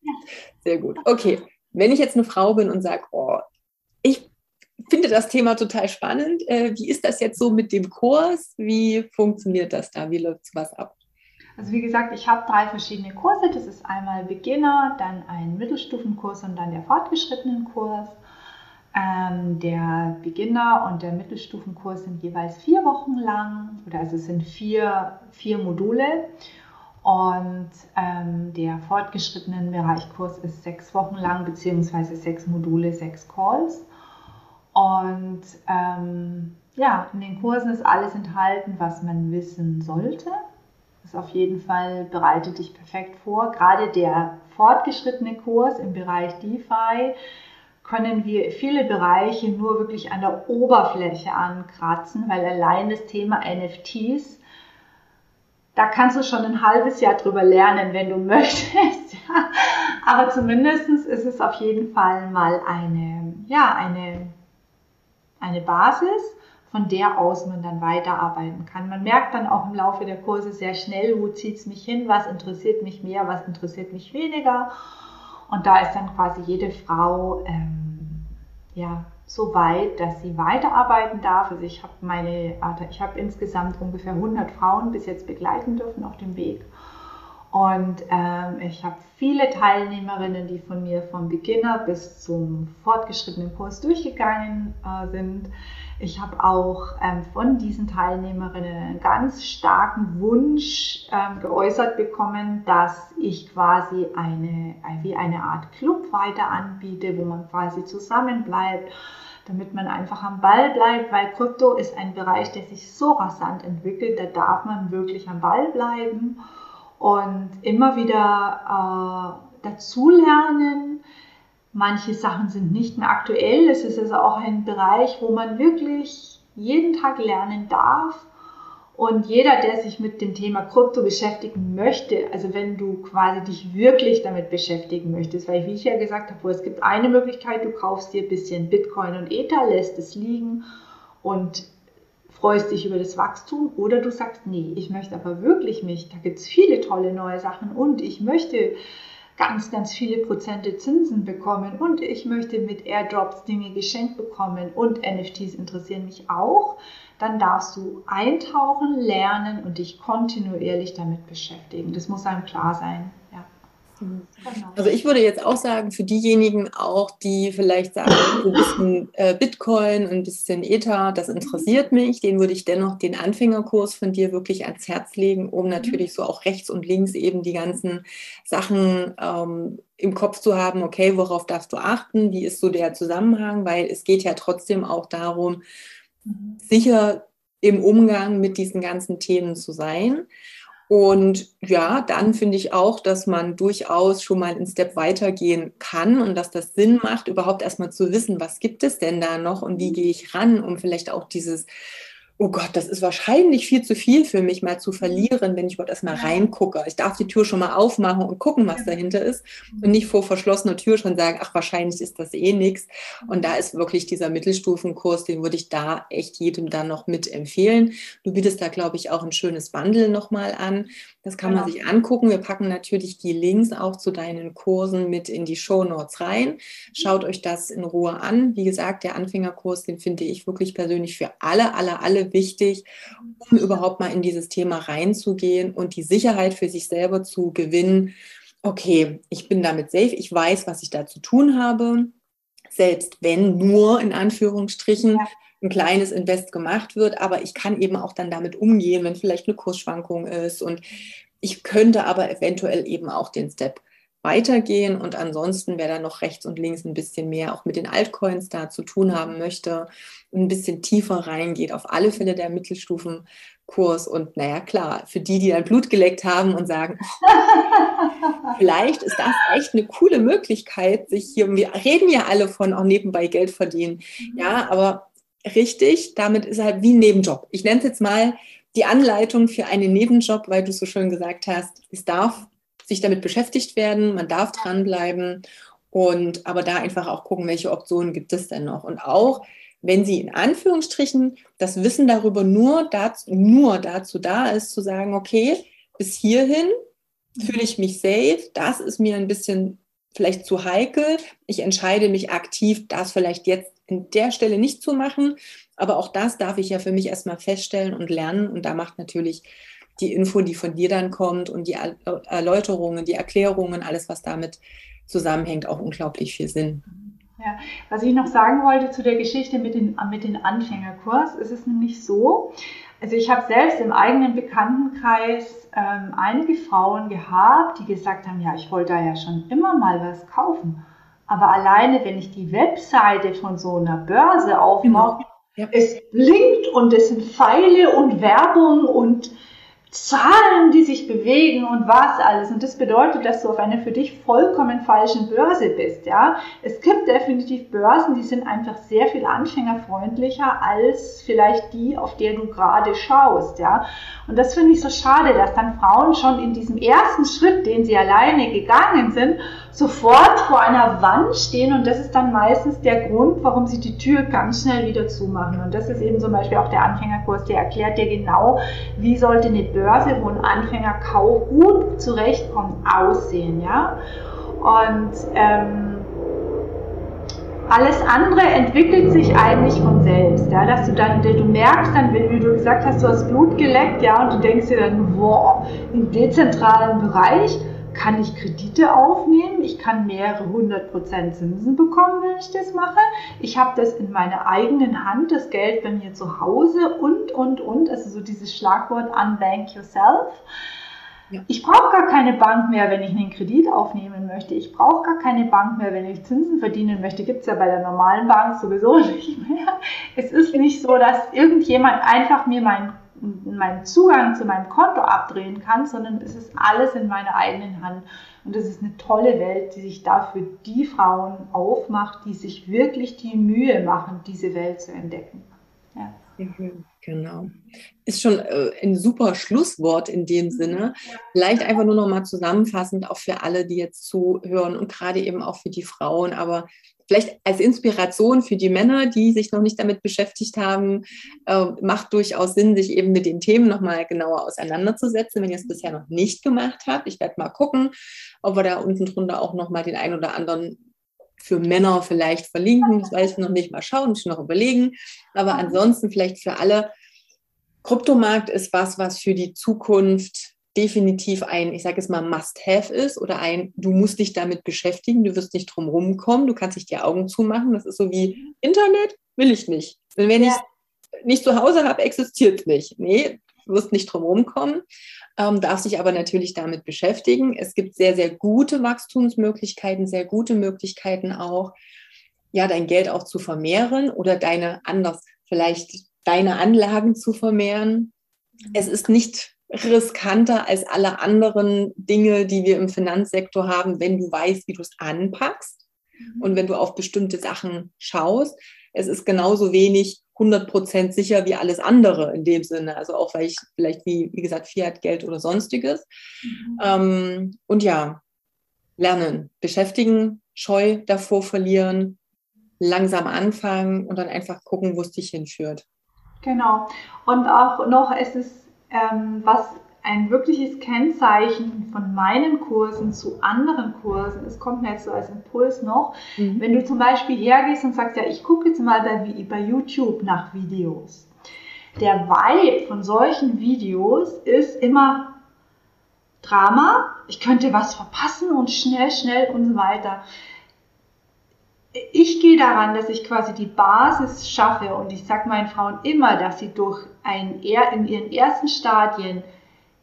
Sehr gut. Okay. Wenn ich jetzt eine Frau bin und sage, oh, ich finde das Thema total spannend. Äh, wie ist das jetzt so mit dem Kurs? Wie funktioniert das da? Wie läuft was ab? Also wie gesagt, ich habe drei verschiedene Kurse. Das ist einmal Beginner, dann ein Mittelstufenkurs und dann der fortgeschrittenen Kurs. Ähm, der Beginner und der Mittelstufenkurs sind jeweils vier Wochen lang, oder also es sind vier, vier Module. Und ähm, der fortgeschrittenen Bereichkurs ist sechs Wochen lang, beziehungsweise sechs Module, sechs Calls. Und ähm, ja, in den Kursen ist alles enthalten, was man wissen sollte ist auf jeden Fall, bereitet dich perfekt vor. Gerade der fortgeschrittene Kurs im Bereich DeFi können wir viele Bereiche nur wirklich an der Oberfläche ankratzen, weil allein das Thema NFTs, da kannst du schon ein halbes Jahr drüber lernen, wenn du möchtest. Aber zumindest ist es auf jeden Fall mal eine, ja, eine, eine Basis von der aus man dann weiterarbeiten kann. Man merkt dann auch im Laufe der Kurse sehr schnell, wo zieht es mich hin, was interessiert mich mehr, was interessiert mich weniger. Und da ist dann quasi jede Frau ähm, ja, so weit, dass sie weiterarbeiten darf. Also ich habe meine, ich habe insgesamt ungefähr 100 Frauen bis jetzt begleiten dürfen auf dem Weg. Und ähm, ich habe viele Teilnehmerinnen, die von mir vom Beginner bis zum fortgeschrittenen Kurs durchgegangen äh, sind. Ich habe auch ähm, von diesen Teilnehmerinnen einen ganz starken Wunsch ähm, geäußert bekommen, dass ich quasi eine, wie eine Art Club weiter anbiete, wo man quasi zusammen bleibt, damit man einfach am Ball bleibt, weil Krypto ist ein Bereich, der sich so rasant entwickelt, da darf man wirklich am Ball bleiben und immer wieder äh, dazulernen Manche Sachen sind nicht mehr aktuell. Es ist also auch ein Bereich, wo man wirklich jeden Tag lernen darf. Und jeder, der sich mit dem Thema Krypto beschäftigen möchte, also wenn du quasi dich wirklich damit beschäftigen möchtest, weil wie ich ja gesagt habe, es gibt eine Möglichkeit, du kaufst dir ein bisschen Bitcoin und Ether, lässt es liegen und freust dich über das Wachstum oder du sagst, nee, ich möchte aber wirklich mich, da gibt es viele tolle neue Sachen und ich möchte ganz, ganz viele Prozente Zinsen bekommen und ich möchte mit Airdrops Dinge geschenkt bekommen und NFTs interessieren mich auch, dann darfst du eintauchen, lernen und dich kontinuierlich damit beschäftigen. Das muss einem klar sein. Genau. Also ich würde jetzt auch sagen, für diejenigen auch, die vielleicht sagen, ein bisschen äh, Bitcoin, ein bisschen Ether, das interessiert mich, den würde ich dennoch den Anfängerkurs von dir wirklich ans Herz legen, um natürlich so auch rechts und links eben die ganzen Sachen ähm, im Kopf zu haben, okay, worauf darfst du achten, wie ist so der Zusammenhang, weil es geht ja trotzdem auch darum, mhm. sicher im Umgang mit diesen ganzen Themen zu sein. Und ja, dann finde ich auch, dass man durchaus schon mal einen Step weitergehen kann und dass das Sinn macht, überhaupt erstmal zu wissen, was gibt es denn da noch und wie gehe ich ran, um vielleicht auch dieses oh Gott, das ist wahrscheinlich viel zu viel für mich mal zu verlieren, wenn ich überhaupt erstmal reingucke. Ich darf die Tür schon mal aufmachen und gucken, was dahinter ist und nicht vor verschlossener Tür schon sagen, ach, wahrscheinlich ist das eh nichts. Und da ist wirklich dieser Mittelstufenkurs, den würde ich da echt jedem dann noch mit empfehlen. Du bietest da, glaube ich, auch ein schönes Bundle nochmal an. Das kann man genau. sich angucken. Wir packen natürlich die Links auch zu deinen Kursen mit in die Show Notes rein. Schaut euch das in Ruhe an. Wie gesagt, der Anfängerkurs, den finde ich wirklich persönlich für alle, alle, alle wichtig, um überhaupt mal in dieses Thema reinzugehen und die Sicherheit für sich selber zu gewinnen. Okay, ich bin damit safe. Ich weiß, was ich da zu tun habe. Selbst wenn nur in Anführungsstrichen ja ein kleines Invest gemacht wird, aber ich kann eben auch dann damit umgehen, wenn vielleicht eine Kursschwankung ist und ich könnte aber eventuell eben auch den Step weitergehen und ansonsten, wer da noch rechts und links ein bisschen mehr auch mit den Altcoins da zu tun haben möchte ein bisschen tiefer reingeht, auf alle Fälle der Mittelstufenkurs und naja, klar, für die, die dann Blut geleckt haben und sagen, vielleicht ist das echt eine coole Möglichkeit, sich hier, wir reden ja alle von auch nebenbei Geld verdienen, mhm. ja, aber richtig. Damit ist halt wie ein Nebenjob. Ich nenne es jetzt mal die Anleitung für einen Nebenjob, weil du so schön gesagt hast, es darf sich damit beschäftigt werden, man darf dranbleiben und aber da einfach auch gucken, welche Optionen gibt es denn noch. Und auch wenn sie in Anführungsstrichen das Wissen darüber nur dazu, nur dazu da ist, zu sagen, okay, bis hierhin fühle ich mich safe, das ist mir ein bisschen vielleicht zu heikel. Ich entscheide mich aktiv, das vielleicht jetzt in der Stelle nicht zu machen. Aber auch das darf ich ja für mich erstmal feststellen und lernen. Und da macht natürlich die Info, die von dir dann kommt und die Erläuterungen, die Erklärungen, alles, was damit zusammenhängt, auch unglaublich viel Sinn. Ja, was ich noch sagen wollte zu der Geschichte mit den, mit den Anfängerkurs, ist es nämlich so, also ich habe selbst im eigenen Bekanntenkreis ähm, einige Frauen gehabt, die gesagt haben, ja, ich wollte da ja schon immer mal was kaufen. Aber alleine, wenn ich die Webseite von so einer Börse aufmache, genau. ja. es blinkt und es sind Pfeile und Werbung und Zahlen, die sich bewegen und was alles. Und das bedeutet, dass du auf einer für dich vollkommen falschen Börse bist, ja. Es gibt definitiv Börsen, die sind einfach sehr viel anfängerfreundlicher als vielleicht die, auf der du gerade schaust, ja. Und das finde ich so schade, dass dann Frauen schon in diesem ersten Schritt, den sie alleine gegangen sind, sofort vor einer Wand stehen und das ist dann meistens der Grund, warum sie die Tür ganz schnell wieder zumachen. Und das ist eben zum Beispiel auch der Anfängerkurs, der erklärt dir genau, wie sollte eine Börse, wo ein Anfänger kaum gut zurechtkommt, aussehen. Ja? Und ähm, alles andere entwickelt sich eigentlich von selbst, ja, dass du dann, du merkst dann, wie du gesagt hast, du hast Blut geleckt, ja, und du denkst dir dann, wow, im dezentralen Bereich, kann ich Kredite aufnehmen, ich kann mehrere hundert Prozent Zinsen bekommen, wenn ich das mache. Ich habe das in meiner eigenen Hand, das Geld bei mir zu Hause und, und, und, also so dieses Schlagwort Unbank Yourself. Ja. Ich brauche gar keine Bank mehr, wenn ich einen Kredit aufnehmen möchte. Ich brauche gar keine Bank mehr, wenn ich Zinsen verdienen möchte. Gibt es ja bei der normalen Bank sowieso nicht mehr. Es ist nicht so, dass irgendjemand einfach mir mein meinen Zugang zu meinem Konto abdrehen kann, sondern es ist alles in meiner eigenen Hand. Und es ist eine tolle Welt, die sich dafür die Frauen aufmacht, die sich wirklich die Mühe machen, diese Welt zu entdecken. Ja. Mhm, genau. Ist schon äh, ein super Schlusswort in dem mhm. Sinne. Vielleicht einfach nur noch mal zusammenfassend auch für alle, die jetzt zuhören und gerade eben auch für die Frauen, aber vielleicht als Inspiration für die Männer, die sich noch nicht damit beschäftigt haben, äh, macht durchaus Sinn, sich eben mit den Themen nochmal genauer auseinanderzusetzen, wenn ihr es bisher noch nicht gemacht habt. Ich werde mal gucken, ob wir da unten drunter auch nochmal den einen oder anderen für Männer vielleicht verlinken. Das weiß ich noch nicht. Mal schauen, muss ich noch überlegen. Aber ansonsten vielleicht für alle. Kryptomarkt ist was, was für die Zukunft definitiv ein, ich sage jetzt mal, Must-Have ist oder ein, du musst dich damit beschäftigen, du wirst nicht drum rumkommen, du kannst dich die Augen zumachen. Das ist so wie Internet, will ich nicht. Und wenn ja. ich nicht zu Hause habe, existiert es nicht. Nee, du wirst nicht drum rumkommen, ähm, darfst dich aber natürlich damit beschäftigen. Es gibt sehr, sehr gute Wachstumsmöglichkeiten, sehr gute Möglichkeiten auch, ja, dein Geld auch zu vermehren oder deine anders, vielleicht deine Anlagen zu vermehren. Es ist nicht riskanter als alle anderen Dinge, die wir im Finanzsektor haben, wenn du weißt, wie du es anpackst mhm. und wenn du auf bestimmte Sachen schaust. Es ist genauso wenig 100% sicher wie alles andere in dem Sinne. Also auch weil ich vielleicht wie, wie gesagt, Fiat, Geld oder sonstiges. Mhm. Ähm, und ja, lernen, beschäftigen, Scheu davor verlieren, langsam anfangen und dann einfach gucken, wo es dich hinführt. Genau. Und auch noch, es ist, ähm, was ein wirkliches Kennzeichen von meinen Kursen zu anderen Kursen, es kommt mir jetzt so als Impuls noch, mhm. wenn du zum Beispiel hergehst und sagst, ja, ich gucke jetzt mal bei, bei YouTube nach Videos. Der Vibe von solchen Videos ist immer Drama, ich könnte was verpassen und schnell, schnell und so weiter ich gehe daran, dass ich quasi die Basis schaffe und ich sage meinen Frauen immer, dass sie durch ein, in ihren ersten Stadien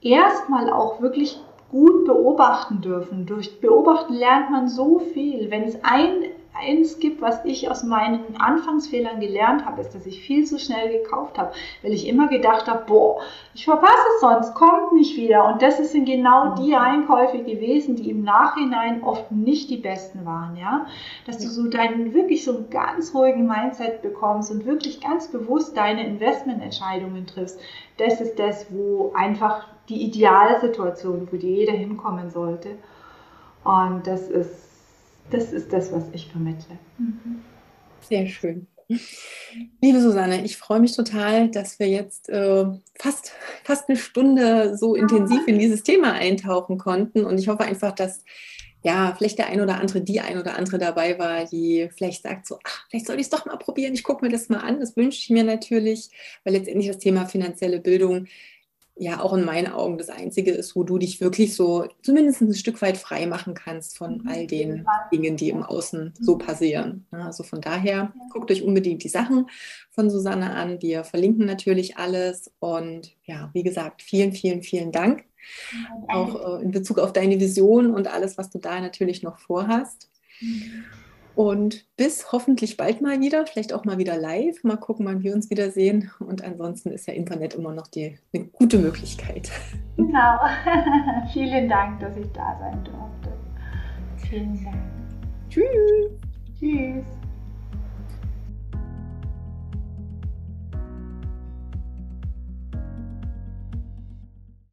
erstmal auch wirklich gut beobachten dürfen. Durch Beobachten lernt man so viel. Wenn es ein eins gibt, was ich aus meinen Anfangsfehlern gelernt habe, ist, dass ich viel zu schnell gekauft habe, weil ich immer gedacht habe, boah, ich verpasse es sonst, kommt nicht wieder. Und das sind genau die Einkäufe gewesen, die im Nachhinein oft nicht die besten waren, ja. Dass du so deinen wirklich so einen ganz ruhigen Mindset bekommst und wirklich ganz bewusst deine Investmententscheidungen triffst. Das ist das, wo einfach die Idealsituation, wo jeder hinkommen sollte. Und das ist das ist das, was ich vermittle. Mhm. Sehr schön. Liebe Susanne, ich freue mich total, dass wir jetzt äh, fast, fast eine Stunde so intensiv in dieses Thema eintauchen konnten. Und ich hoffe einfach, dass ja, vielleicht der ein oder andere, die ein oder andere dabei war, die vielleicht sagt so, ach, vielleicht soll ich es doch mal probieren, ich gucke mir das mal an. Das wünsche ich mir natürlich, weil letztendlich das Thema finanzielle Bildung ja auch in meinen Augen das Einzige ist, wo du dich wirklich so zumindest ein Stück weit frei machen kannst von mhm. all den Dingen, die im Außen so mhm. passieren. Also von daher guckt euch unbedingt die Sachen von Susanne an. Wir verlinken natürlich alles. Und ja, wie gesagt, vielen, vielen, vielen Dank. Auch äh, in Bezug auf deine Vision und alles, was du da natürlich noch vorhast. Und bis hoffentlich bald mal wieder, vielleicht auch mal wieder live. Mal gucken, wann wir uns wiedersehen. Und ansonsten ist ja Internet immer noch die, eine gute Möglichkeit. Genau. Vielen Dank, dass ich da sein durfte. Vielen Dank. Tschüss. Tschüss.